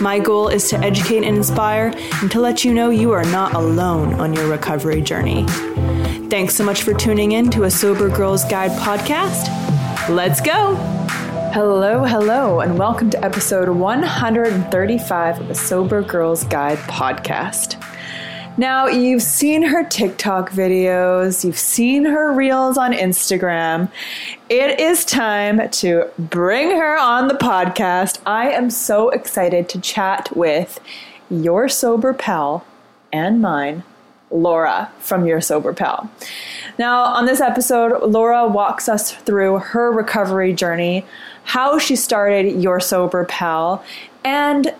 My goal is to educate and inspire and to let you know you are not alone on your recovery journey. Thanks so much for tuning in to a Sober Girls Guide podcast. Let's go! Hello, hello, and welcome to episode 135 of a Sober Girls Guide podcast. Now, you've seen her TikTok videos, you've seen her reels on Instagram. It is time to bring her on the podcast. I am so excited to chat with your sober pal and mine, Laura from Your Sober Pal. Now, on this episode, Laura walks us through her recovery journey, how she started Your Sober Pal, and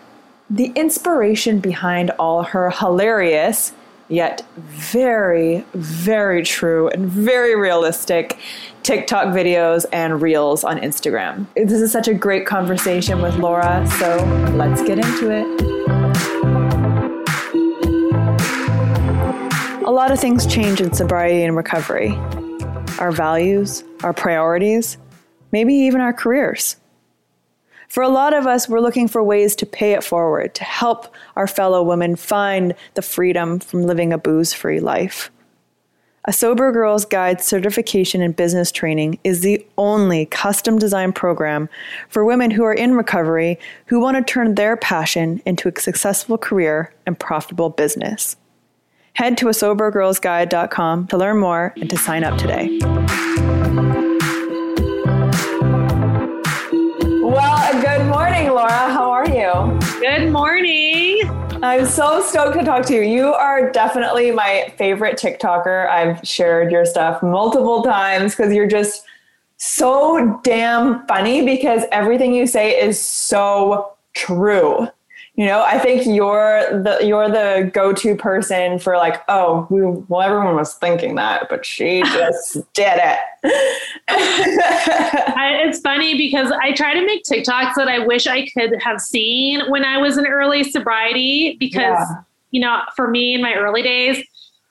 the inspiration behind all her hilarious, yet very, very true and very realistic TikTok videos and reels on Instagram. This is such a great conversation with Laura, so let's get into it. A lot of things change in sobriety and recovery our values, our priorities, maybe even our careers. For a lot of us, we're looking for ways to pay it forward, to help our fellow women find the freedom from living a booze free life. A Sober Girls Guide certification in business training is the only custom designed program for women who are in recovery who want to turn their passion into a successful career and profitable business. Head to a sobergirlsguide.com to learn more and to sign up today. Laura. How are you? Good morning. I'm so stoked to talk to you. You are definitely my favorite TikToker. I've shared your stuff multiple times because you're just so damn funny because everything you say is so true. You know, I think you're the you're the go-to person for like, oh, we, well, everyone was thinking that, but she just did it. I, it's funny because I try to make TikToks that I wish I could have seen when I was in early sobriety. Because yeah. you know, for me in my early days,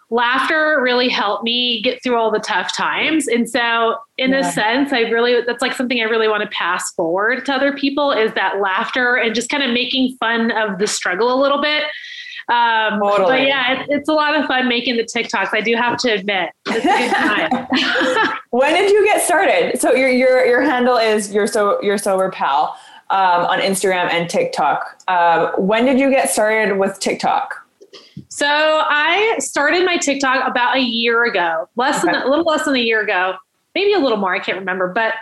laughter really helped me get through all the tough times. And so, in yeah. a sense, I really, that's like something I really want to pass forward to other people is that laughter and just kind of making fun of the struggle a little bit. Um, totally. But yeah, it, it's a lot of fun making the TikToks. I do have to admit, it's a good time. when did you get started? So your your your handle is your so your sober pal um, on Instagram and TikTok. Um, when did you get started with TikTok? So I started my TikTok about a year ago, less okay. than a little less than a year ago, maybe a little more. I can't remember, but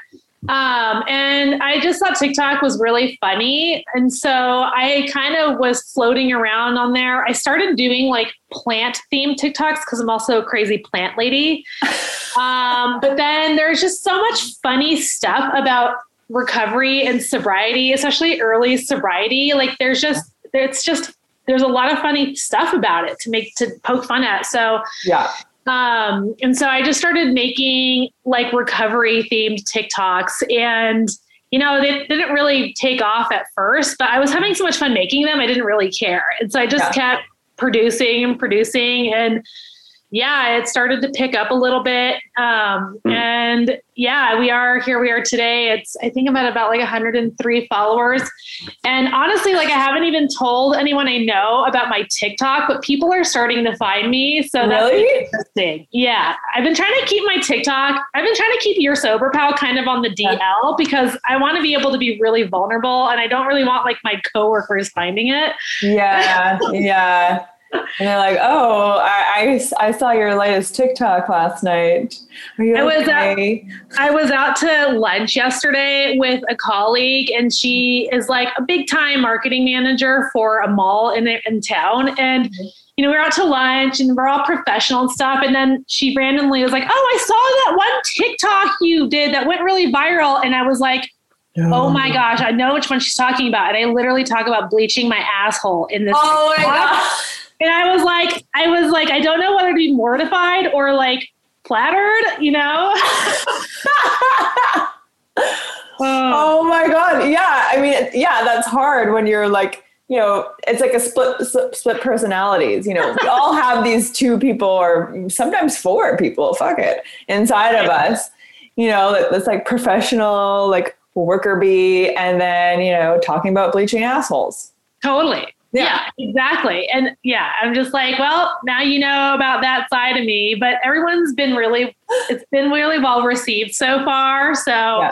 um, and I just thought TikTok was really funny, and so I kind of was floating around on there. I started doing like plant themed TikToks because I'm also a crazy plant lady. Um, but then there's just so much funny stuff about recovery and sobriety, especially early sobriety. Like there's just it's just there's a lot of funny stuff about it to make to poke fun at. So yeah. Um, and so I just started making like recovery themed TikToks and you know, they didn't really take off at first, but I was having so much fun making them, I didn't really care. And so I just yeah. kept producing and producing and yeah, it started to pick up a little bit. Um, mm. And yeah, we are here. We are today. It's I think I'm at about like 103 followers. And honestly, like I haven't even told anyone I know about my TikTok, but people are starting to find me. So that's really? interesting. Yeah, I've been trying to keep my TikTok. I've been trying to keep your sober pal kind of on the DL because I want to be able to be really vulnerable, and I don't really want like my coworkers finding it. Yeah, yeah and they're like, "Oh, I, I, I, saw your latest TikTok last night. Are you I was okay? Out, I was out to lunch yesterday with a colleague, and she is like a big time marketing manager for a mall in in town, and. You know, we're out to lunch and we're all professional and stuff. And then she randomly was like, Oh, I saw that one TikTok you did that went really viral. And I was like, Oh my gosh, I know which one she's talking about. And I literally talk about bleaching my asshole in this. Oh TikTok. my god. And I was like, I was like, I don't know whether to be mortified or like flattered, you know? oh my God. Yeah. I mean, yeah, that's hard when you're like, you know, it's like a split split personalities. You know, we all have these two people, or sometimes four people. Fuck it, inside of us. You know, that's like professional, like worker bee, and then you know, talking about bleaching assholes. Totally. Yeah. yeah. exactly. And yeah, I'm just like, well, now you know about that side of me, but everyone's been really, it's been really well received so far. So yeah.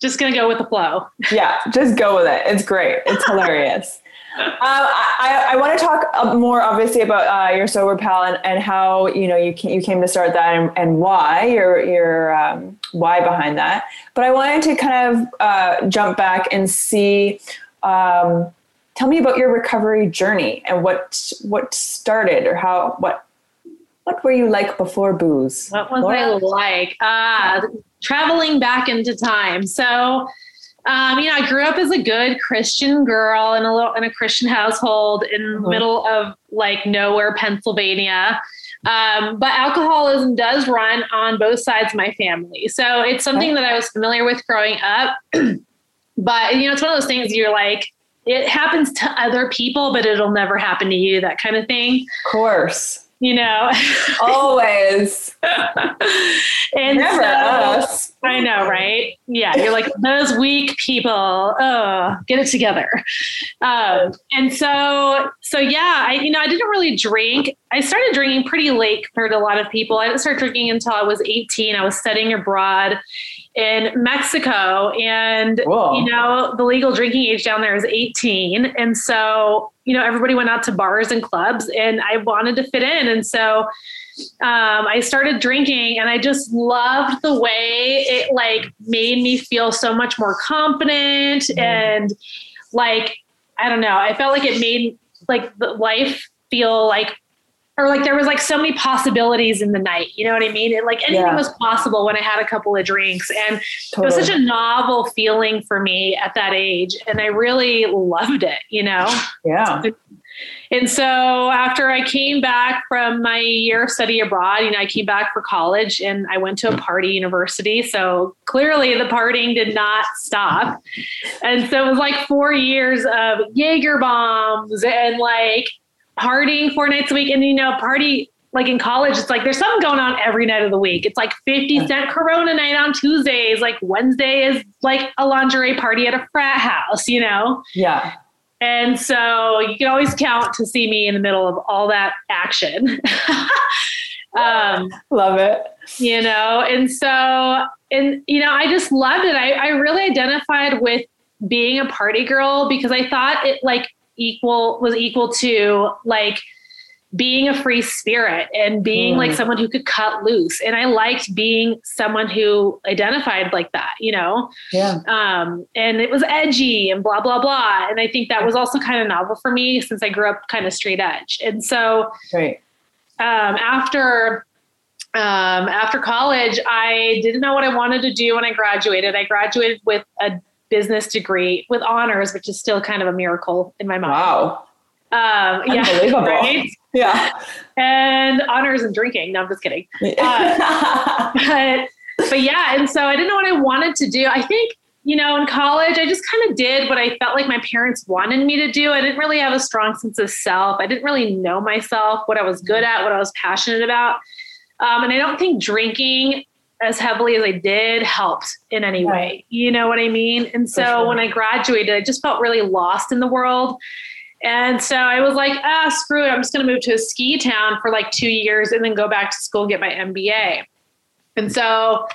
just going to go with the flow. Yeah, just go with it. It's great. It's hilarious. Um, I, I want to talk uh, more obviously about uh, your sober pal and, and how you know you came, you came to start that and, and why your your um, why behind that. But I wanted to kind of uh, jump back and see um, tell me about your recovery journey and what what started or how what what were you like before booze? What was Laura? I like? Uh, traveling back into time. So, um, you know, I grew up as a good Christian girl in a little in a Christian household in mm-hmm. the middle of like nowhere, Pennsylvania. Um, but alcoholism does run on both sides of my family, so it's something that I was familiar with growing up. but you know, it's one of those things you're like, it happens to other people, but it'll never happen to you, that kind of thing. Of course. You know, always. and never so, us. I know, right? Yeah. You're like, those weak people. Oh, get it together. Um, and so, so yeah, I, you know, I didn't really drink. I started drinking pretty late compared to a lot of people. I didn't start drinking until I was 18. I was studying abroad in Mexico. And, Whoa. you know, the legal drinking age down there is 18. And so, you know, everybody went out to bars and clubs and I wanted to fit in. And so, um, I started drinking and I just loved the way it like made me feel so much more confident mm. and like, I don't know, I felt like it made like the life feel like or like there was like so many possibilities in the night. You know what I mean? It, like anything yeah. was possible when I had a couple of drinks. And totally. it was such a novel feeling for me at that age. And I really loved it, you know? Yeah. And so after I came back from my year of study abroad, you know, I came back for college and I went to a party university. So clearly the partying did not stop. And so it was like four years of Jaeger bombs and like partying four nights a week. And, you know, party like in college, it's like there's something going on every night of the week. It's like 50 cent Corona night on Tuesdays. Like Wednesday is like a lingerie party at a frat house, you know? Yeah. And so you can always count to see me in the middle of all that action. um, Love it. You know, and so, and, you know, I just loved it. I, I really identified with being a party girl because I thought it like equal was equal to like being a free spirit and being mm. like someone who could cut loose. And i liked being someone who identified like that you know? Yeah. Um and it was edgy and blah blah blah. And i think that was also kind of novel for me since i grew up kind of straight edge. And so right. um after um after college i didn't know what i wanted to do when i graduated. I graduated with a business degree with honors, which is still kind of a miracle in my mind. Wow. Um, yeah, Unbelievable. Right? Yeah. And honors and drinking. No, I'm just kidding. Uh, but, but yeah. And so I didn't know what I wanted to do. I think you know, in college, I just kind of did what I felt like my parents wanted me to do. I didn't really have a strong sense of self. I didn't really know myself, what I was good at, what I was passionate about. Um, and I don't think drinking as heavily as I did helped in any way. You know what I mean? And so sure. when I graduated, I just felt really lost in the world. And so I was like, ah, screw it. I'm just going to move to a ski town for like two years and then go back to school, get my MBA. And so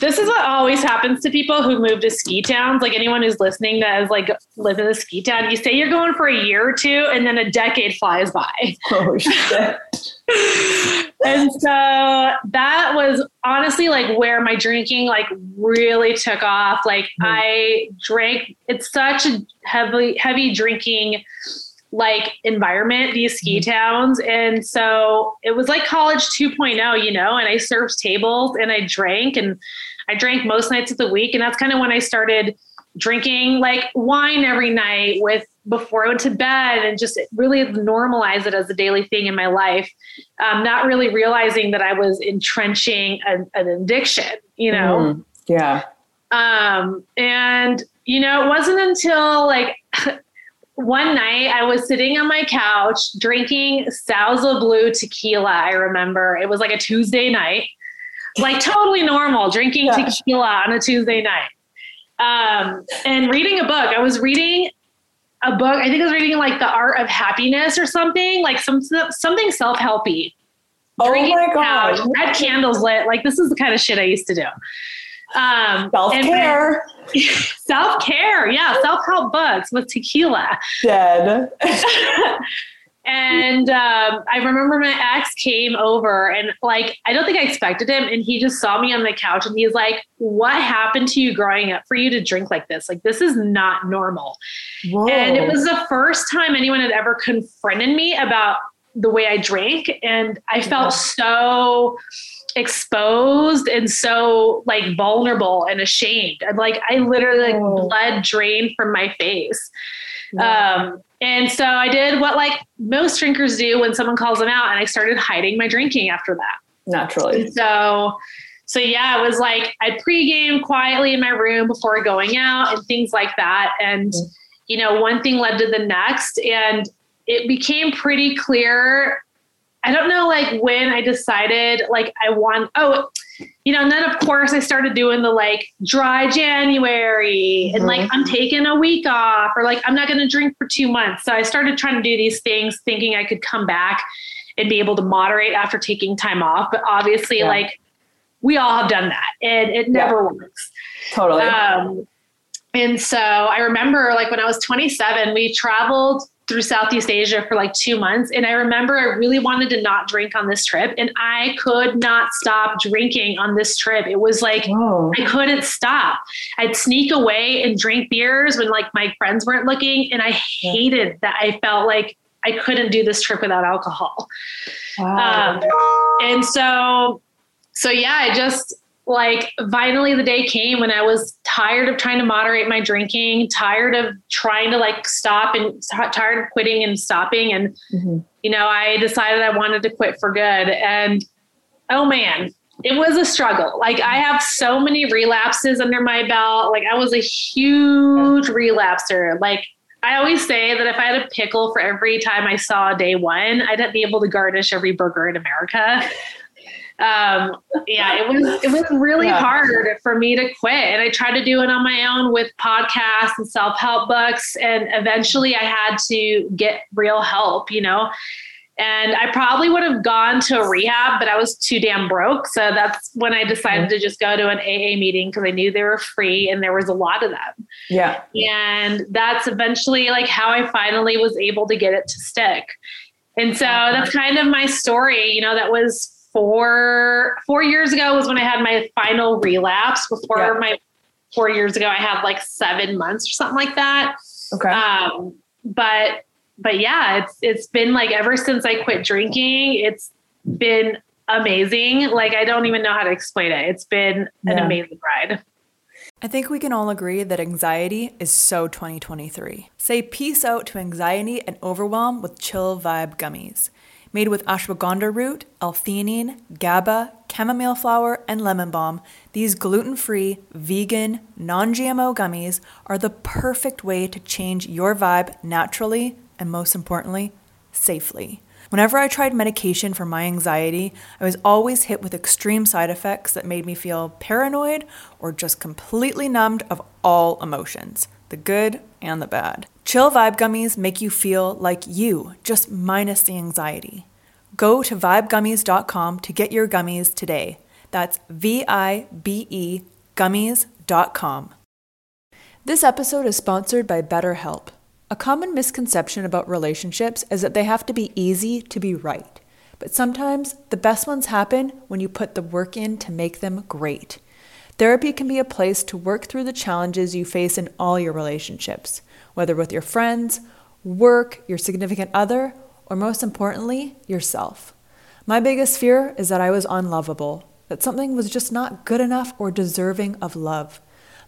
this is what always happens to people who move to ski towns. Like anyone who's listening that has like lived in a ski town, you say you're going for a year or two, and then a decade flies by. Oh shit. and so that was honestly like where my drinking like really took off. Like mm-hmm. I drank. It's such a heavy heavy drinking like environment, these ski mm-hmm. towns. And so it was like college 2.0, you know, and I served tables and I drank and I drank most nights of the week. And that's kind of when I started drinking like wine every night with before I went to bed and just really normalize it as a daily thing in my life. Um, not really realizing that I was entrenching an, an addiction, you know? Mm, yeah. Um, and, you know, it wasn't until like, one night I was sitting on my couch drinking Sauza Blue tequila. I remember it was like a Tuesday night, like totally normal drinking yeah. tequila on a Tuesday night. Um, and reading a book. I was reading a book. I think I was reading like The Art of Happiness or something, like some something self helpy. Oh my god! Red candles lit. Like this is the kind of shit I used to do. Um, self care. self care. Yeah. Self help books with tequila. Dead. and um, I remember my ex came over and like, I don't think I expected him. And he just saw me on the couch and he's like, What happened to you growing up for you to drink like this? Like, this is not normal. Whoa. And it was the first time anyone had ever confronted me about the way I drank. And I felt so exposed and so like vulnerable and ashamed. And like I literally like blood drained from my face. Yeah. Um, and so I did what like most drinkers do when someone calls them out, and I started hiding my drinking after that. Naturally. And so so yeah, it was like I'd pregame quietly in my room before going out and things like that. And mm-hmm. you know, one thing led to the next, and it became pretty clear I don't know like when I decided like I want oh you know and then of course I started doing the like dry January and like I'm taking a week off or like I'm not going to drink for 2 months. So I started trying to do these things thinking I could come back and be able to moderate after taking time off, but obviously yeah. like we all have done that and it never yeah. works. Totally. Um and so I remember like when I was 27, we traveled through Southeast Asia for like two months. And I remember I really wanted to not drink on this trip. And I could not stop drinking on this trip. It was like Whoa. I couldn't stop. I'd sneak away and drink beers when like my friends weren't looking. And I hated that I felt like I couldn't do this trip without alcohol. Wow. Um, and so, so yeah, I just, like finally the day came when I was tired of trying to moderate my drinking, tired of trying to like stop and tired of quitting and stopping. And, mm-hmm. you know, I decided I wanted to quit for good. And oh man, it was a struggle. Like I have so many relapses under my belt. Like I was a huge relapser. Like I always say that if I had a pickle for every time I saw day one, I'd be able to garnish every burger in America um, yeah, it was it was really yeah. hard for me to quit, and I tried to do it on my own with podcasts and self help books, and eventually I had to get real help, you know. And I probably would have gone to a rehab, but I was too damn broke. So that's when I decided to just go to an AA meeting because I knew they were free and there was a lot of them. Yeah. And that's eventually like how I finally was able to get it to stick. And so that's kind of my story. You know, that was four four years ago was when I had my final relapse. Before yeah. my four years ago, I had like seven months or something like that. Okay. Um, but but yeah, it's it's been like ever since I quit drinking, it's been amazing. Like I don't even know how to explain it. It's been yeah. an amazing ride. I think we can all agree that anxiety is so 2023. Say peace out to anxiety and overwhelm with chill vibe gummies. Made with ashwagandha root, L-theanine, GABA, chamomile flower, and lemon balm, these gluten-free, vegan, non-GMO gummies are the perfect way to change your vibe naturally and most importantly, safely. Whenever I tried medication for my anxiety, I was always hit with extreme side effects that made me feel paranoid or just completely numbed of all emotions the good and the bad. Chill Vibe Gummies make you feel like you, just minus the anxiety. Go to vibegummies.com to get your gummies today. That's V I B E gummies.com. This episode is sponsored by BetterHelp. A common misconception about relationships is that they have to be easy to be right. But sometimes the best ones happen when you put the work in to make them great. Therapy can be a place to work through the challenges you face in all your relationships, whether with your friends, work, your significant other, or most importantly, yourself. My biggest fear is that I was unlovable, that something was just not good enough or deserving of love.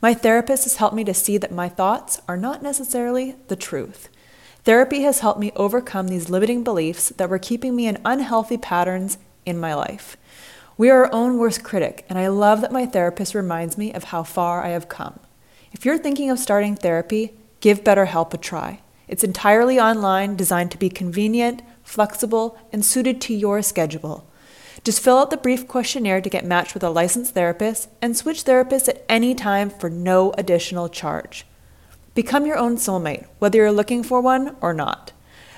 My therapist has helped me to see that my thoughts are not necessarily the truth. Therapy has helped me overcome these limiting beliefs that were keeping me in unhealthy patterns in my life. We are our own worst critic, and I love that my therapist reminds me of how far I have come. If you're thinking of starting therapy, give BetterHelp a try. It's entirely online, designed to be convenient, flexible, and suited to your schedule. Just fill out the brief questionnaire to get matched with a licensed therapist and switch therapists at any time for no additional charge. Become your own soulmate, whether you're looking for one or not.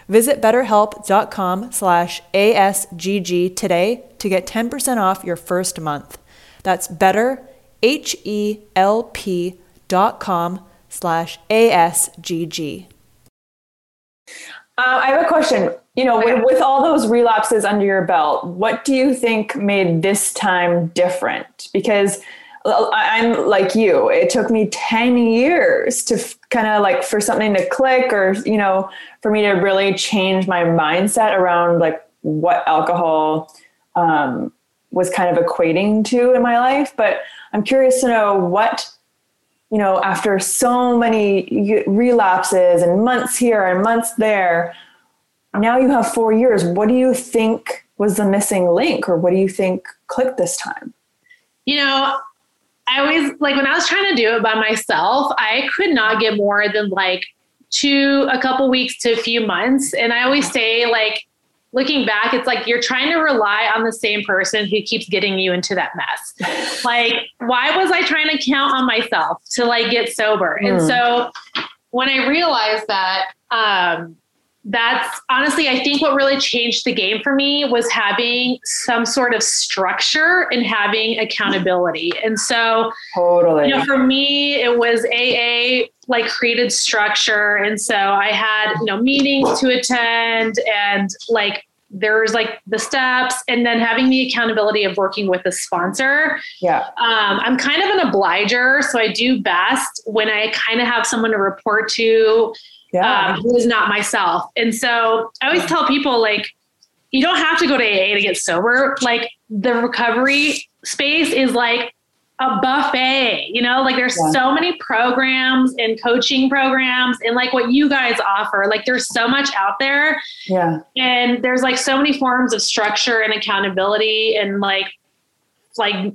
Visit betterhelp.com slash ASGG today to get 10% off your first month. That's better, H-E-L-P dot com slash ASGG. Uh, I have a question. You know, with, with all those relapses under your belt, what do you think made this time different? Because I'm like you. It took me 10 years to f- kind of like for something to click or, you know, for me to really change my mindset around like what alcohol um, was kind of equating to in my life. But I'm curious to know what, you know, after so many relapses and months here and months there, now you have four years. What do you think was the missing link or what do you think clicked this time? You know, I always like when I was trying to do it by myself, I could not get more than like two, a couple weeks to a few months. And I always say, like, looking back, it's like you're trying to rely on the same person who keeps getting you into that mess. like, why was I trying to count on myself to like get sober? Mm. And hmm. so when I realized that, um, that's honestly, I think what really changed the game for me was having some sort of structure and having accountability. And so, totally, you know, for me, it was AA like created structure. And so I had, you know, meetings to attend and like there's like the steps and then having the accountability of working with a sponsor. Yeah. Um, I'm kind of an obliger. So I do best when I kind of have someone to report to yeah. um, who is not myself. And so I always tell people like, you don't have to go to AA to get sober. Like the recovery space is like a buffet, you know, like there's yeah. so many programs and coaching programs and like what you guys offer. Like there's so much out there. Yeah. And there's like so many forms of structure and accountability and like like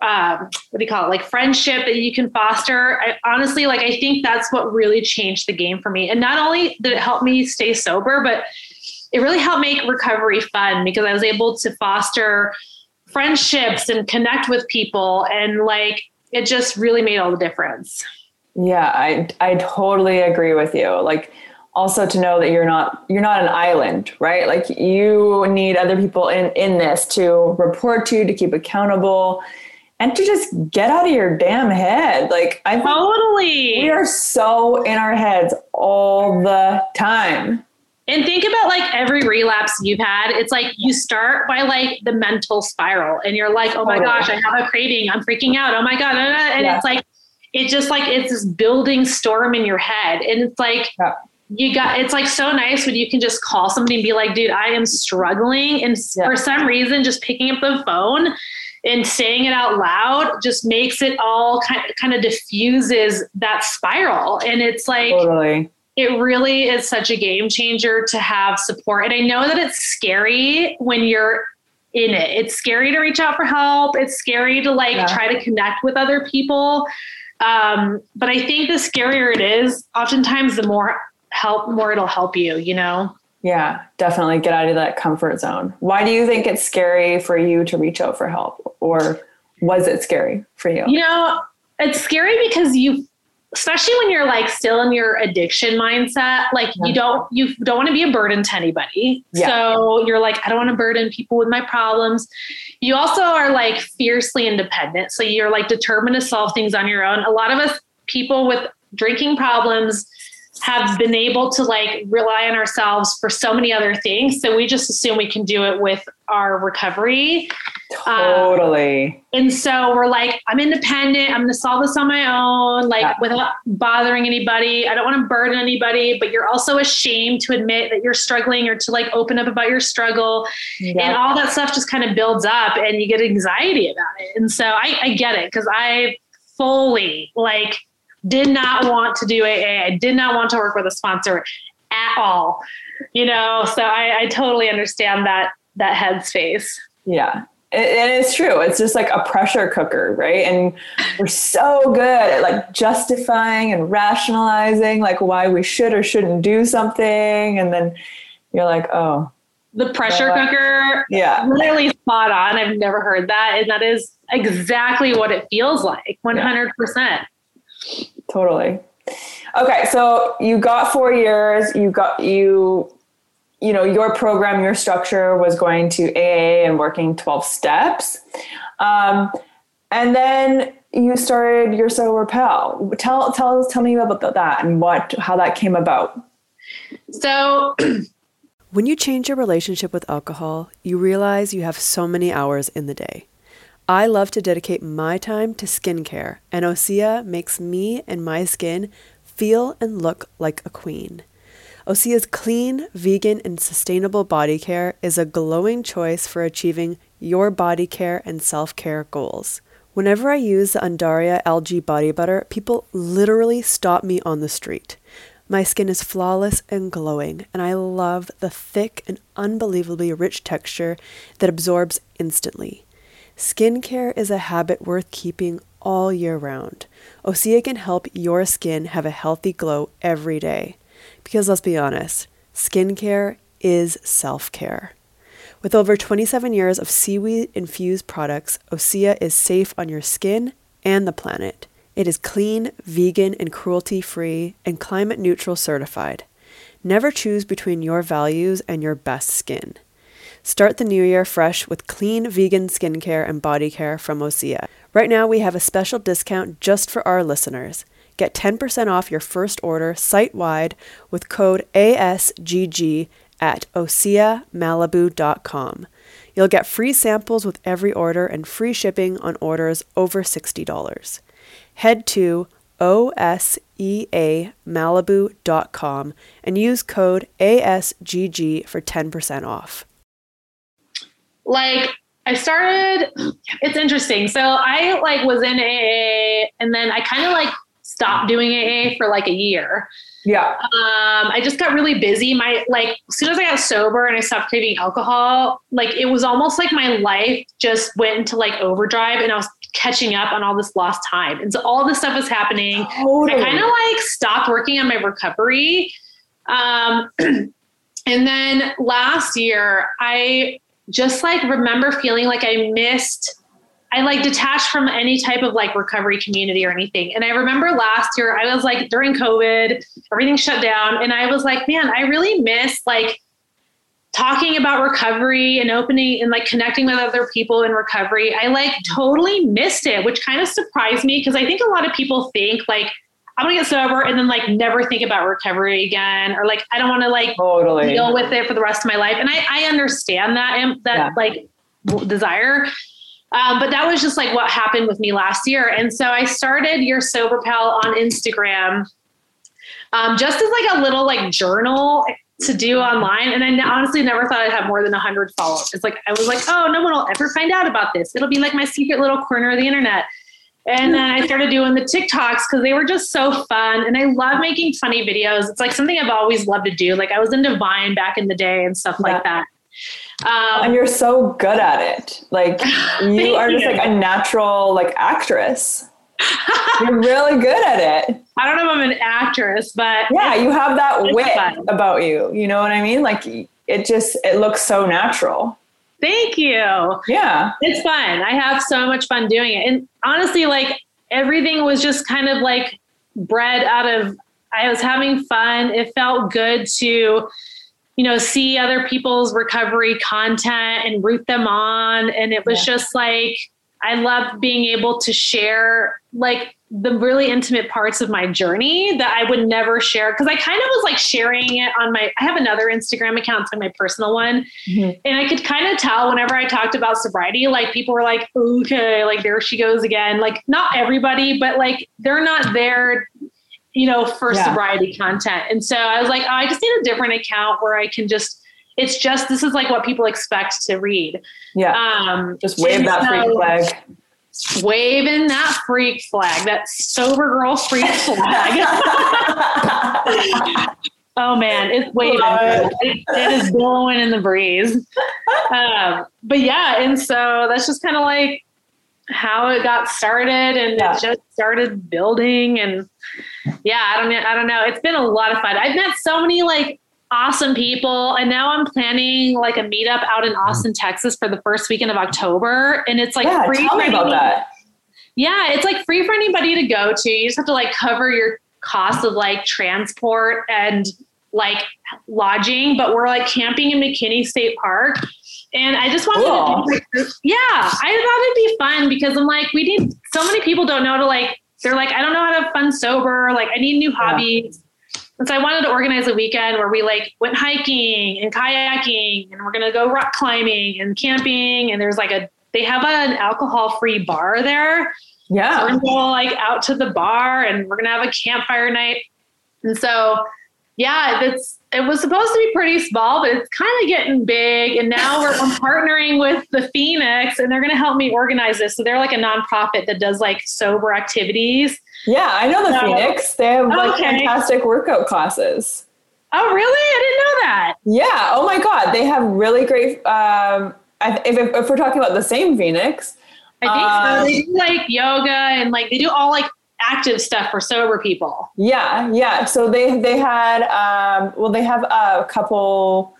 um, what do you call it like friendship that you can foster I, honestly like i think that's what really changed the game for me and not only did it help me stay sober but it really helped make recovery fun because i was able to foster friendships and connect with people. And like it just really made all the difference. Yeah i i totally agree with you. Like also to know that you're not you're not an island right? Like you need other people in in this to report to to keep accountable and to just get out of your damn head. Like I totally. we are so in our heads all the time. And think about like every relapse you've had. It's like you start by like the mental spiral and you're like, oh my gosh, I have a craving. I'm freaking out. Oh my God. And yeah. it's like, it's just like, it's this building storm in your head. And it's like, yeah. you got, it's like so nice when you can just call somebody and be like, dude, I am struggling. And yeah. for some reason, just picking up the phone and saying it out loud just makes it all kind of, kind of diffuses that spiral. And it's like, totally. It really is such a game changer to have support. And I know that it's scary when you're in it. It's scary to reach out for help. It's scary to like yeah. try to connect with other people. Um, but I think the scarier it is, oftentimes the more help, more it'll help you, you know? Yeah, definitely get out of that comfort zone. Why do you think it's scary for you to reach out for help? Or was it scary for you? You know, it's scary because you especially when you're like still in your addiction mindset like you don't you don't want to be a burden to anybody. Yeah. so you're like i don't want to burden people with my problems. You also are like fiercely independent so you're like determined to solve things on your own. A lot of us people with drinking problems have been able to like rely on ourselves for so many other things. So we just assume we can do it with our recovery. Totally. Um, and so we're like, I'm independent. I'm going to solve this on my own, like yeah. without bothering anybody. I don't want to burden anybody, but you're also ashamed to admit that you're struggling or to like open up about your struggle. Yeah. And all that stuff just kind of builds up and you get anxiety about it. And so I, I get it because I fully like, did not want to do AA. I did not want to work with a sponsor at all. You know, so I, I totally understand that that headspace. Yeah. And it's true. It's just like a pressure cooker, right? And we're so good at like justifying and rationalizing like why we should or shouldn't do something. And then you're like, oh. The pressure cooker. Yeah. Really spot on. I've never heard that. And that is exactly what it feels like 100%. Yeah. Totally. Okay, so you got four years. You got you, you know, your program, your structure was going to AA and working twelve steps, um, and then you started your sober pal. Tell tell tell me about that and what how that came about. So. when you change your relationship with alcohol, you realize you have so many hours in the day. I love to dedicate my time to skincare, and Osea makes me and my skin feel and look like a queen. Osea's clean, vegan, and sustainable body care is a glowing choice for achieving your body care and self care goals. Whenever I use the Undaria algae body butter, people literally stop me on the street. My skin is flawless and glowing, and I love the thick and unbelievably rich texture that absorbs instantly. Skincare is a habit worth keeping all year round. Osea can help your skin have a healthy glow every day. Because let's be honest, skincare is self care. With over 27 years of seaweed infused products, Osea is safe on your skin and the planet. It is clean, vegan, and cruelty free, and climate neutral certified. Never choose between your values and your best skin. Start the new year fresh with clean vegan skincare and body care from Osea. Right now, we have a special discount just for our listeners. Get 10% off your first order site wide with code ASGG at OseaMalibu.com. You'll get free samples with every order and free shipping on orders over $60. Head to OSEAMalibu.com and use code ASGG for 10% off like I started it's interesting. So I like was in AA and then I kind of like stopped doing AA for like a year. Yeah. Um, I just got really busy. My like as soon as I got sober and I stopped craving alcohol, like it was almost like my life just went into like overdrive and I was catching up on all this lost time. And so all this stuff was happening. Totally. I kind of like stopped working on my recovery. Um, and then last year I just like remember feeling like I missed I like detached from any type of like recovery community or anything. And I remember last year I was like during COVID, everything shut down and I was like, man, I really miss like talking about recovery and opening and like connecting with other people in recovery. I like totally missed it, which kind of surprised me because I think a lot of people think like I'm gonna get sober and then like never think about recovery again, or like I don't want to like totally. deal with it for the rest of my life. And I, I understand that that yeah. like desire. Um, but that was just like what happened with me last year. And so I started your sober pal on Instagram, um, just as like a little like journal to do online. And I honestly never thought I'd have more than hundred followers. It's like, I was like, oh, no one will ever find out about this. It'll be like my secret little corner of the internet. And then I started doing the TikToks because they were just so fun. And I love making funny videos. It's like something I've always loved to do. Like I was into Vine back in the day and stuff like that. Um, and you're so good at it. Like you are just you. like a natural like actress. you're really good at it. I don't know if I'm an actress, but yeah, you have that wit fun. about you. You know what I mean? Like it just it looks so natural. Thank you. Yeah. It's fun. I have so much fun doing it. And honestly, like everything was just kind of like bred out of I was having fun. It felt good to, you know, see other people's recovery content and root them on. And it was yeah. just like I love being able to share like the really intimate parts of my journey that I would never share because I kind of was like sharing it on my I have another Instagram account, it's my personal one. Mm-hmm. And I could kind of tell whenever I talked about sobriety, like people were like, okay, like there she goes again. Like not everybody, but like they're not there, you know, for yeah. sobriety content. And so I was like, oh, I just need a different account where I can just it's just this is like what people expect to read. Yeah. Um just wave that so, freak flag waving that freak flag, that sober girl freak flag. oh man, it's waving. It, it is blowing in the breeze. Um, but yeah, and so that's just kind of like how it got started, and yeah. it just started building. And yeah, I don't, I don't know. It's been a lot of fun. I've met so many like awesome people. And now I'm planning like a meetup out in mm. Austin, Texas for the first weekend of October. And it's like yeah, free tell me about that. Yeah, it's like free for anybody to go to. You just have to like cover your cost of like transport and like lodging, but we're like camping in McKinney State Park. And I just wanted cool. to yeah, I thought it'd be fun because I'm like, we need so many people don't know to like, they're like, I don't know how to have fun sober. Like, I need new hobbies. And so I wanted to organize a weekend where we like went hiking and kayaking and we're going to go rock climbing and camping. And there's like a, they have an alcohol free bar there. Yeah. So we're going to go like out to the bar and we're going to have a campfire night. And so, yeah, it's, it was supposed to be pretty small, but it's kind of getting big. And now we're I'm partnering with the Phoenix and they're going to help me organize this. So they're like a nonprofit that does like sober activities. Yeah, I know the so, Phoenix. They have like okay. fantastic workout classes. Oh, really? I didn't know that. Yeah. Oh my God. They have really great. Um, if, if, if we're talking about the same Phoenix, I think um, so. They do like yoga and like they do all like active stuff for sober people. Yeah, yeah. So they they had um, well they have a couple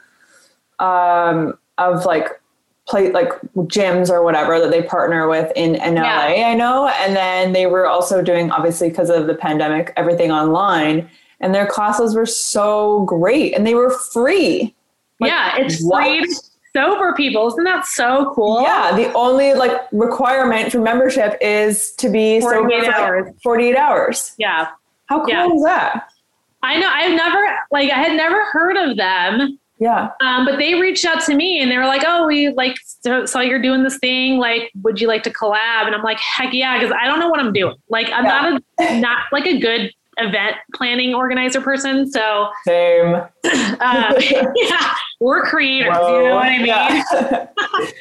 um, of like play like gyms or whatever that they partner with in, in LA, I know. And then they were also doing, obviously, because of the pandemic, everything online. And their classes were so great and they were free. Like, yeah, it's what? free sober people. Isn't that so cool? Yeah, the only like requirement for membership is to be 48 sober hours. for 48 hours. Yeah. How cool yeah. is that? I know. I've never like I had never heard of them yeah. Um, but they reached out to me and they were like, "Oh, we like saw you're doing this thing. Like, would you like to collab?" And I'm like, "Heck yeah!" Because I don't know what I'm doing. Like, I'm yeah. not a not like a good event planning organizer person. So same. Uh, yeah, we're creators. Whoa, you know what I mean? Yeah.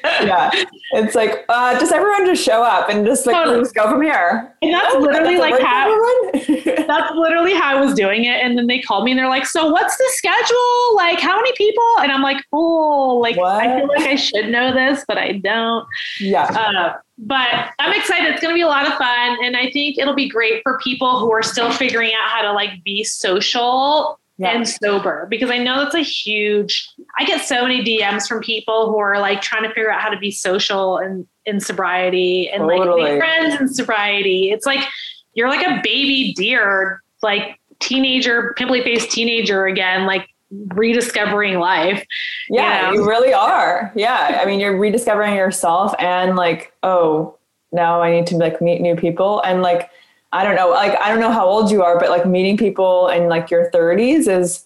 yeah. It's like uh, just everyone just show up and just like totally. just go from here. And that's oh, literally like how that's literally how I was doing it. And then they called me and they're like, "So what's the schedule? Like how many people?" And I'm like, "Oh, like what? I feel like I should know this, but I don't." Yeah. Uh, but I'm excited. It's going to be a lot of fun. And I think it'll be great for people who are still figuring out how to like be social yeah. and sober because I know that's a huge, I get so many DMs from people who are like trying to figure out how to be social and in sobriety and totally. like make friends in sobriety. It's like, you're like a baby deer, like teenager, pimply faced teenager again, like rediscovering life. Yeah, you, know? you really are. Yeah. I mean, you're rediscovering yourself and like, oh, now I need to like meet new people. And like, I don't know, like, I don't know how old you are, but like meeting people in like your 30s is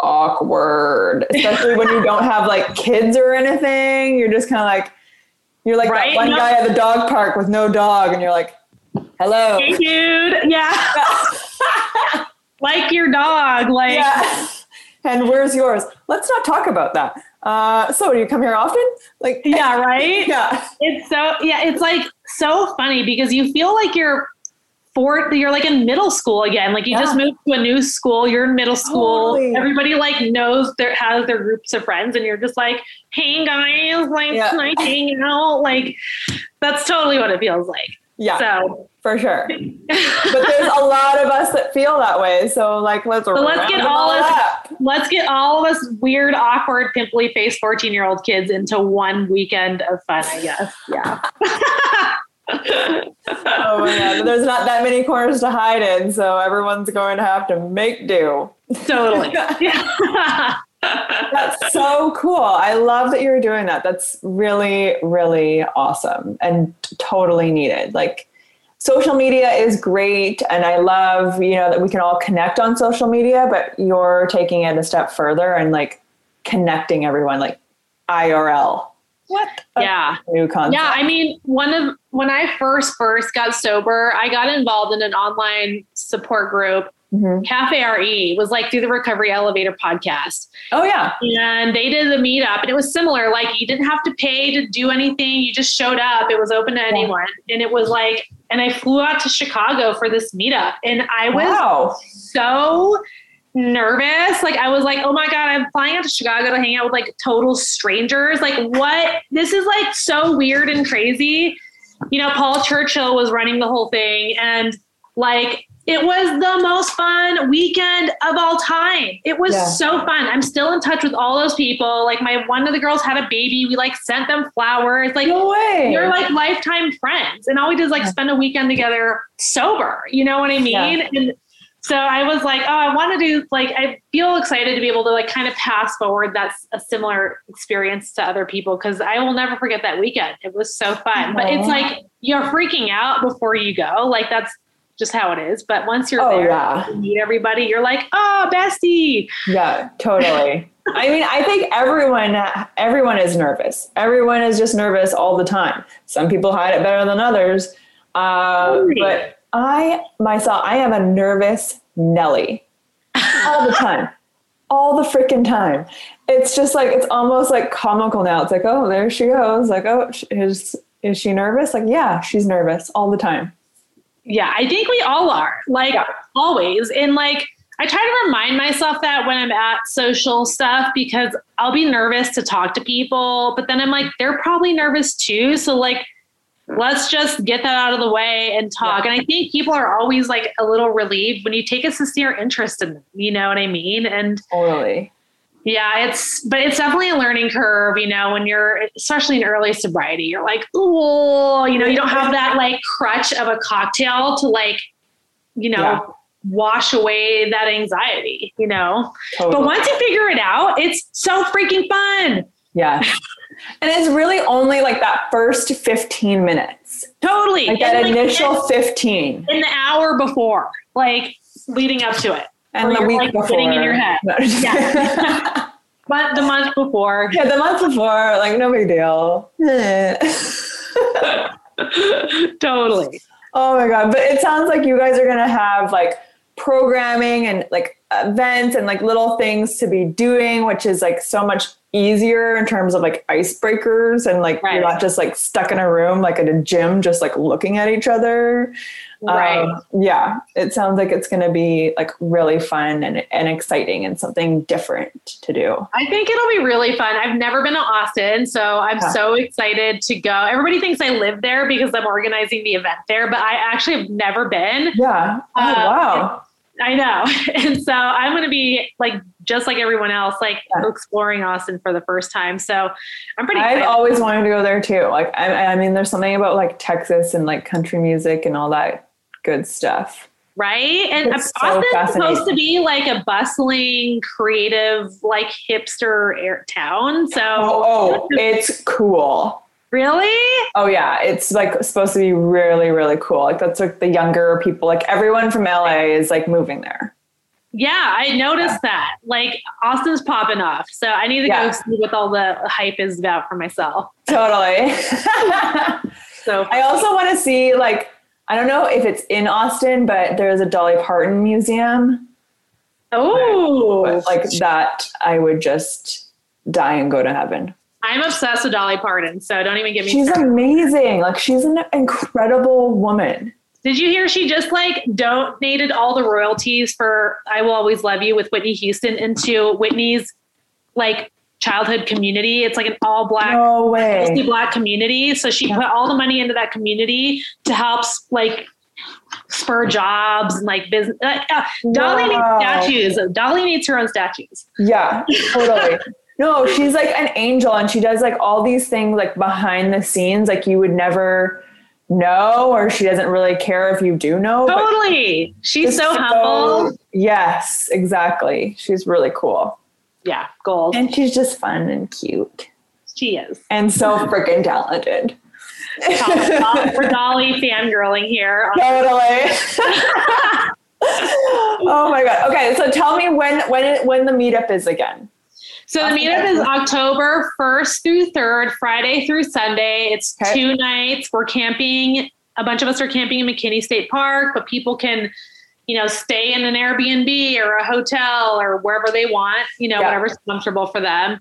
awkward, especially when you don't have like kids or anything. You're just kind of like, you're like right? that one no. guy at the dog park with no dog, and you're like, hello. Hey, dude. Yeah. like your dog. Like, yeah and where's yours? Let's not talk about that. Uh, so do you come here often? Like, yeah, right. yeah. It's so, yeah, it's like so funny because you feel like you're fourth, you're like in middle school again. Like you Yeah. just moved to a new school, you're in middle school. Totally. Everybody like knows their has their groups of friends, and you're just like, hey guys, like Yeah. nice hanging out. Like that's totally what it feels like. Yeah, So for sure. But there's a lot of us that feel that way. So like, let's let's get all us- up. let's get all of us weird, awkward, pimply faced 14 year old kids into one weekend of fun, I guess. Yeah. Oh my god, there's not that many corners to hide in, so everyone's going to have to make do. totally. Yeah. That's so cool. I love that you're doing that. That's really, really awesome and totally needed. Like social media is great and I love, you know, that we can all connect on social media, but you're taking it a step further and like connecting everyone like IRL. What yeah. new concept. Yeah, I mean, one of when I first first got sober, I got involved in an online support group. Mhm. Cafe RE was like through the Recovery Elevator podcast. Oh yeah. And they did the meetup and it was similar. Like you didn't have to pay to do anything. You just showed up. It was open to anyone. And it was like, and I flew out to Chicago for this meetup. And I was Wow. so nervous. Like I was like, oh my God, I'm flying out to Chicago to hang out with like total strangers. Like what? This is like so weird and crazy. You know, Paul Churchill was running the whole thing and like it was the most fun weekend of all time. It was Yeah. so fun. I'm still in touch with all those people. Like my one of the girls had a baby. We like sent them flowers. Like No way. you're like lifetime friends. And all we did is like spend a weekend together sober. You know what I mean? Yeah. And so I was like, oh, I want to do like I feel excited to be able to like kind of pass forward that's a similar experience to other people because I will never forget that weekend. It was so fun. But it's like you're freaking out before you go. Like that's just how it is. But once you're Oh, there, yeah. you meet everybody, you're like, oh, bestie. Yeah, totally. I mean, I think everyone everyone is nervous. Everyone is just nervous all the time. Some people hide it better than others. Uh, Totally. but I myself, I am a nervous Nelly all the time, all the freaking time. It's just like it's almost like comical now. It's like, oh, there she goes. Like, oh, is is she nervous? Like, yeah, she's nervous all the time. Yeah, I think we all are, like Yeah. always. And like, I try to remind myself that when I'm at social stuff because I'll be nervous to talk to people, but then I'm like, they're probably nervous too. So, like, let's just get that out of the way and talk. And I think people are always like a little relieved when you take a sincere interest in them. You know what I mean? And Totally. yeah, it's but it's definitely a learning curve, you know, when you're especially in early sobriety, you're like, oh, you know, you don't have that like crutch of a cocktail to like, you know, Yeah. wash away that anxiety, you know. Totally. But once you figure it out, it's so freaking fun. Yeah. And it's really only like that first 15 minutes. Totally. Like that And, like, initial 15. in the hour before, like leading up to it. And the week like, before. getting in your head. No, Yeah. But the month before. yeah, the month before, like no big deal. Totally. oh my god. But it sounds like you guys are gonna have like programming and like events and like little things to be doing, which is like so much easier in terms of like icebreakers and like Right. you're not just like stuck in a room like at a gym just like looking at each other. Right. Um, yeah, it sounds like it's going to be like really fun and, and exciting and something different to do. I think it'll be really fun. I've never been to Austin, so I'm Yeah. so excited to go. Everybody thinks I live there because I'm organizing the event there, but I actually have never been. Yeah. Oh, Um, wow. I know. And so I'm going to be like, just like everyone else, like Yeah. exploring Austin for the first time. So I'm pretty I've excited. always wanted to go there too. Like, I, I mean, there's something about like Texas and like country music and all that good stuff. right? And It's so supposed to be like a bustling, creative, like hipster air town. So Oh, oh, it's cool. Really? Oh yeah, it's like supposed to be really, really cool. Like that's like the younger people. Like everyone from LA is like moving there. Yeah, I noticed that. Like Austin's popping off. So I need to Yeah. go see what all the hype is about for myself. Totally. So I also want to see like I don't know if it's in Austin, but there's a Dolly Parton museum. oh like that, I would just die and go to heaven. I'm obsessed with Dolly Parton, so don't even get me She's started. amazing. Like she's an incredible woman. Did you hear she just like donated all the royalties for I Will Always Love You with Whitney Houston into Whitney's like childhood community. It's like an all black No mostly black community. So she put all the money into that community to help like spur jobs and like business. Like, uh, Dolly Wow. needs statues. Dolly needs her own statues. Yeah, totally. No, she's like an angel and she does like all these things like behind the scenes, like you would never know, or she doesn't really care if you do know. Totally. She's so humble. Yes, exactly. She's really cool. Yeah, gold. And she's just fun and cute She is. and so freaking talented. For Dolly fangirling here. Totally. oh my god. Okay, so tell me when when when the meetup is again. So the meetup is October 1st through 3rd, Friday through Sunday. It's Okay. two nights. We're camping. A bunch of us are camping in McKinney State Park, but people can, you know, stay in an Airbnb or a hotel or wherever they want, you know, Yeah. whatever's comfortable for them.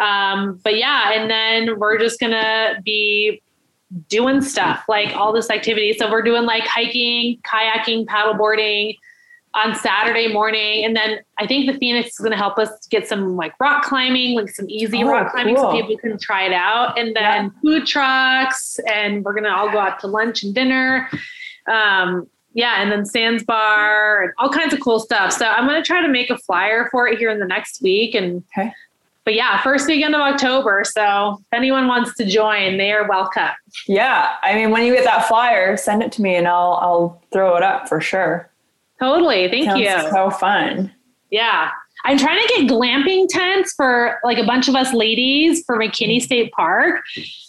Um, but yeah, and then we're just going to be doing stuff like all this activity. So we're doing like hiking, kayaking, paddleboarding on Saturday morning. And then I think the Phoenix is going to help us get some like rock climbing, like some easy Oh, rock climbing so people can try it out. And then food trucks, and we're going to all go out to lunch and dinner. Um, yeah, and then Sans Bar and all kinds of cool stuff. So I'm going to try to make a flyer for it here in the next week. And Okay. but yeah, first weekend of October. So if anyone wants to join, they are welcome. Yeah, I mean, when you get that flyer, send it to me and I'll I'll throw it up for sure. Totally. Thank Sounds you. so fun. Yeah. I'm trying to get glamping tents for like a bunch of us ladies for McKinney State Park.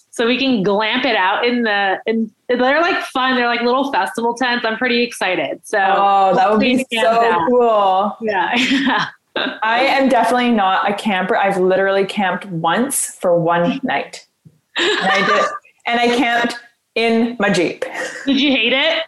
So we can glamp it out in the and they're like fun. They're like little festival tents. I'm pretty excited. So Oh, that would be so out. cool. Yeah. I am definitely not a camper. I've literally camped once for one night. And I did and I camped in my Jeep. Did you hate it?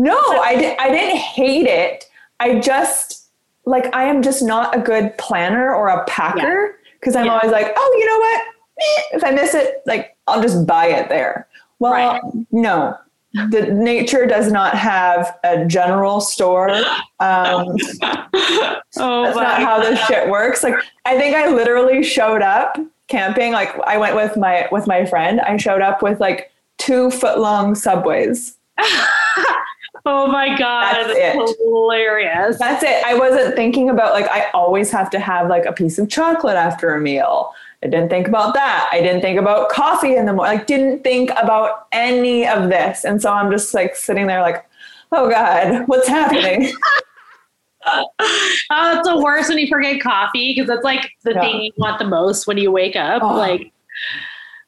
No, I, di- I didn't hate it. I just, like, I am just not a good planner or a packer because I'm Yeah. always like, oh, you know what? Eh, If I miss it, like, I'll just buy it there. Well, Right. no, the nature does not have a general store. Um, Oh, that's not how this shit works. Like, I think I literally showed up camping. Like, I went with my with my friend. I showed up with like two foot long subways. oh my god, That's it. hilarious. That's it. I wasn't thinking about like I always have to have like a piece of chocolate after a meal. I didn't think about that. I didn't think about coffee in the morning. Like didn't think about any of this. And so I'm just like sitting there like, oh God, what's happening? Oh, it's the worst when you forget coffee because that's like the Yeah. thing you want the most when you wake up. Oh. Like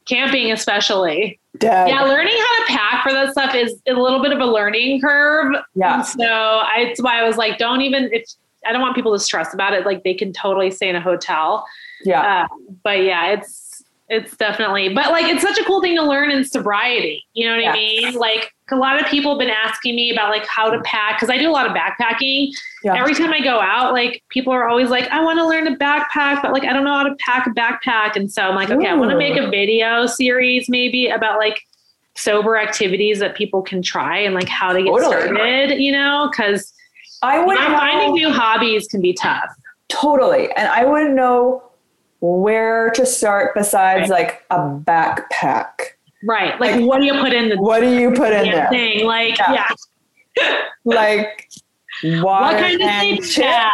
camping, especially. Dead. Yeah, learning how to pack for that stuff is a little bit of a learning curve. Yeah. And so I, it's why I was like, don't even. If I don't want people to stress about it, like they can totally stay in a hotel. Yeah. Uh, but yeah, it's it's definitely. But like, it's such a cool thing to learn in sobriety. You know what I mean? Like a lot of people have been asking me about like how to pack because I do a lot of backpacking. Yeah. Every time I go out, like people are always like, I want to learn to backpack, but like I don't know how to pack a backpack. And so I'm like, okay, I want to make a video series maybe about like sober activities that people can try and like how to get Totally. started, you know, because I would know, finding new hobbies can be tough. totally. And I wouldn't know where to start besides like a backpack. Right. Like, what do you put in the What do you put in there? thing? Like, Yeah. yeah. Like water What kind of and thing? chips. Yeah.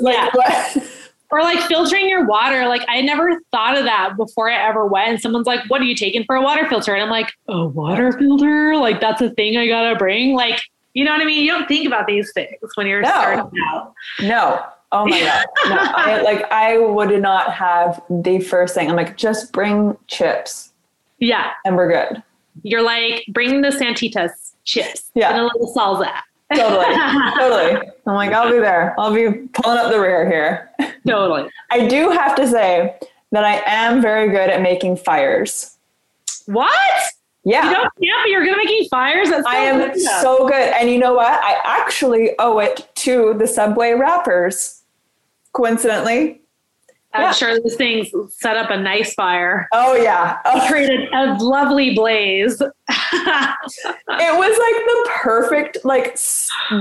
Like Yeah. what? Or like filtering your water. Like, I never thought of that before I ever went. And someone's like, what are you taking for a water filter? And I'm like, a water filter? Like, that's a thing I gotta bring? Like, you know what I mean? You don't think about these things when you're No. starting out. No. Oh my god. No. I, like I would not have the first thing. I'm like, just bring chips Yeah. and we're good. You're like, bring the Santitas chips Yeah. and a little salsa. Totally. totally. I'm like, I'll be there. I'll be pulling up the rear here. Totally. I do have to say that I am very good at making fires. What? Yeah. You don't camp, but you're good at making fires? That's so I am good. so good. And you know what? I actually owe it to the Subway wrappers. Coincidentally, I'm Yeah. sure those things set up a nice fire, Oh yeah. Oh, created a lovely blaze. it was like the perfect like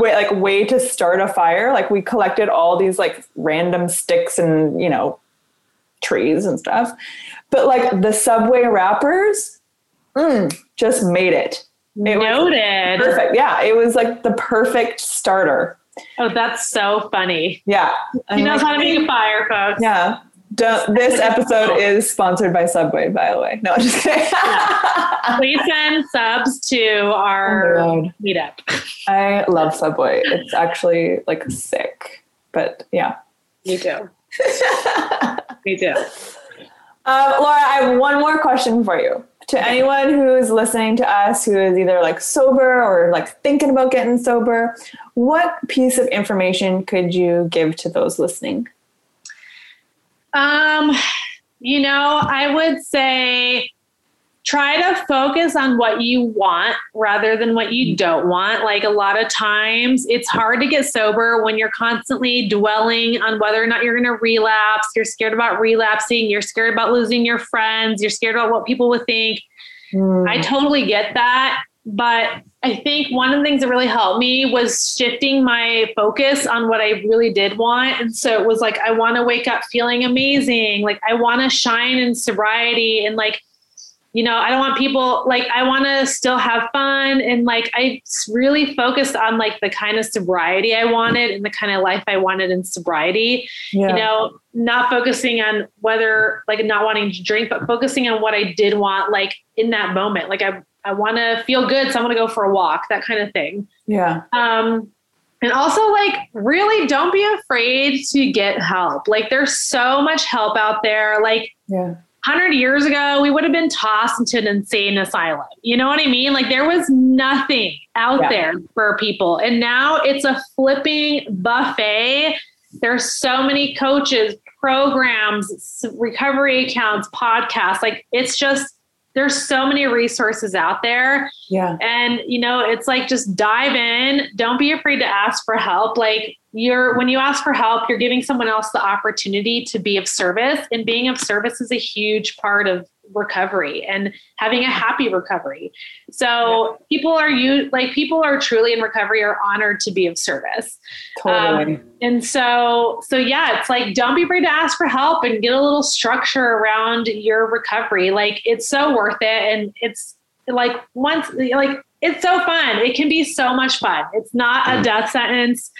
way like way to start a fire. Like we collected all these like random sticks and you know trees and stuff, but like the subway wrappers mm, just made it. It was Noted. perfect. Yeah, it was like the perfect starter. Oh, that's so funny. Yeah, He knows how to make a fire, folks. Yeah. Don't, this episode is sponsored by Subway, by the way. No, I'm just kidding. Please send subs to our Oh meetup. I love Subway. It's actually like sick, but yeah. Me too. Me too. Um, Laura, I have one more question for you. To anyone who's listening to us who is either like sober or like thinking about getting sober, what piece of information could you give to those listening? Um, you know, I would say try to focus on what you want rather than what you mm-hmm. don't want. Like a lot of times it's hard to get sober when you're constantly dwelling on whether or not you're going to relapse. You're scared about relapsing. You're scared about losing your friends. You're scared about what people would think. I mm. totally get that. But I think one of the things that really helped me was shifting my focus on what I really did want. And so it was like, I want to wake up feeling amazing. Like, I want to shine in sobriety. And like, you know, I don't want people like, I want to still have fun. And like, I really focused on like the kind of sobriety I wanted and the kind of life I wanted in sobriety yeah. you know, not focusing on whether like not wanting to drink, but focusing on what I did want, like in that moment. Like I, I want to feel good, so I'm going to go for a walk, that kind of thing. yeah. Um, and also, like, really don't be afraid to get help. Like, there's so much help out there. Like, Yeah. 100 years ago, we would have been tossed into an insane asylum. You know what I mean? Like, there was nothing out Yeah. there for people. And now it's a flipping buffet. There's so many coaches, programs, recovery accounts, podcasts. Like, it's just, there's so many resources out there. Yeah. And, you know, it's like just dive in. Don't be afraid to ask for help. Like, you're, when you ask for help, you're giving someone else the opportunity to be of service. And being of service is a huge part of recovery and having a happy recovery. So people are you like people are truly in recovery are honored to be of service. Totally. Um, and so, so yeah, it's like don't be afraid to ask for help and get a little structure around your recovery. Like it's so worth it, and it's like once like it's so fun. It can be so much fun. It's not a mm. death sentence.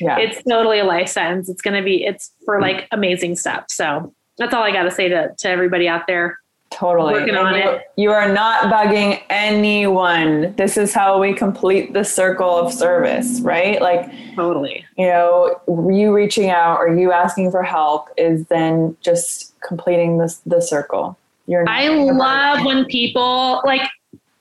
yeah. It's totally a life sentence. It's gonna be. It's for mm. like amazing stuff. So that's all I got to say to to everybody out there. Totally. Working on you, it. you are not bugging anyone. This is how we complete the circle of service, right? Like, Totally. you know, you reaching out or you asking for help is then just completing this the circle. You're not I love when people like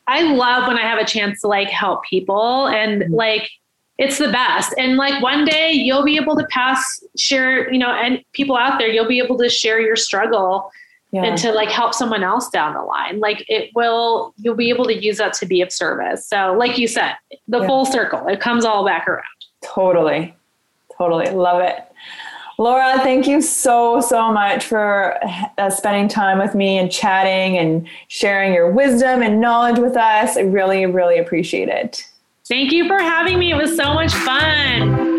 I love when I have a chance to like help people and Mm-hmm. like it's the best. And like one day you'll be able to pass share, you know, and people out there, you'll be able to share your struggle yeah. and to like help someone else down the line. Like it will you'll be able to use that to be of service. So like you said, the Yeah. full circle. It comes all back around. Totally. Totally. Love it. Laura, thank you so, so much for uh, spending time with me and chatting and sharing your wisdom and knowledge with us. I really, really appreciate it. Thank you for having me. It was so much fun.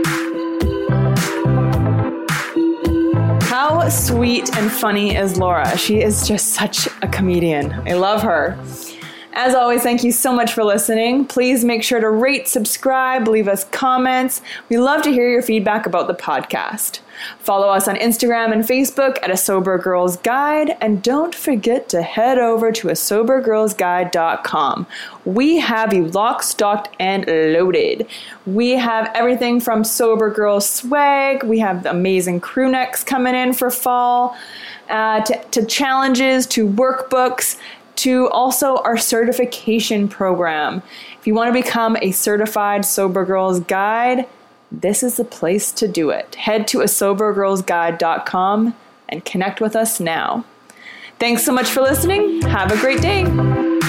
How sweet and funny is Laura? She is just such a comedian. I love her. As always, thank you so much for listening. Please make sure to rate, subscribe, leave us comments. We love to hear your feedback about the podcast. Follow us on Instagram and Facebook at A Sober Girls Guide, and don't forget to head over to a sobergirlsguide.com. We have you locked, stocked, and loaded. We have everything from Sober Girl swag, we have the amazing crew necks coming in for fall, uh, to, to challenges, to workbooks, to also our certification program. If you want to become a certified Sober Girls Guide, this is the place to do it. Head to a sobergirlsguide.com and connect with us now. Thanks so much for listening. Have a great day.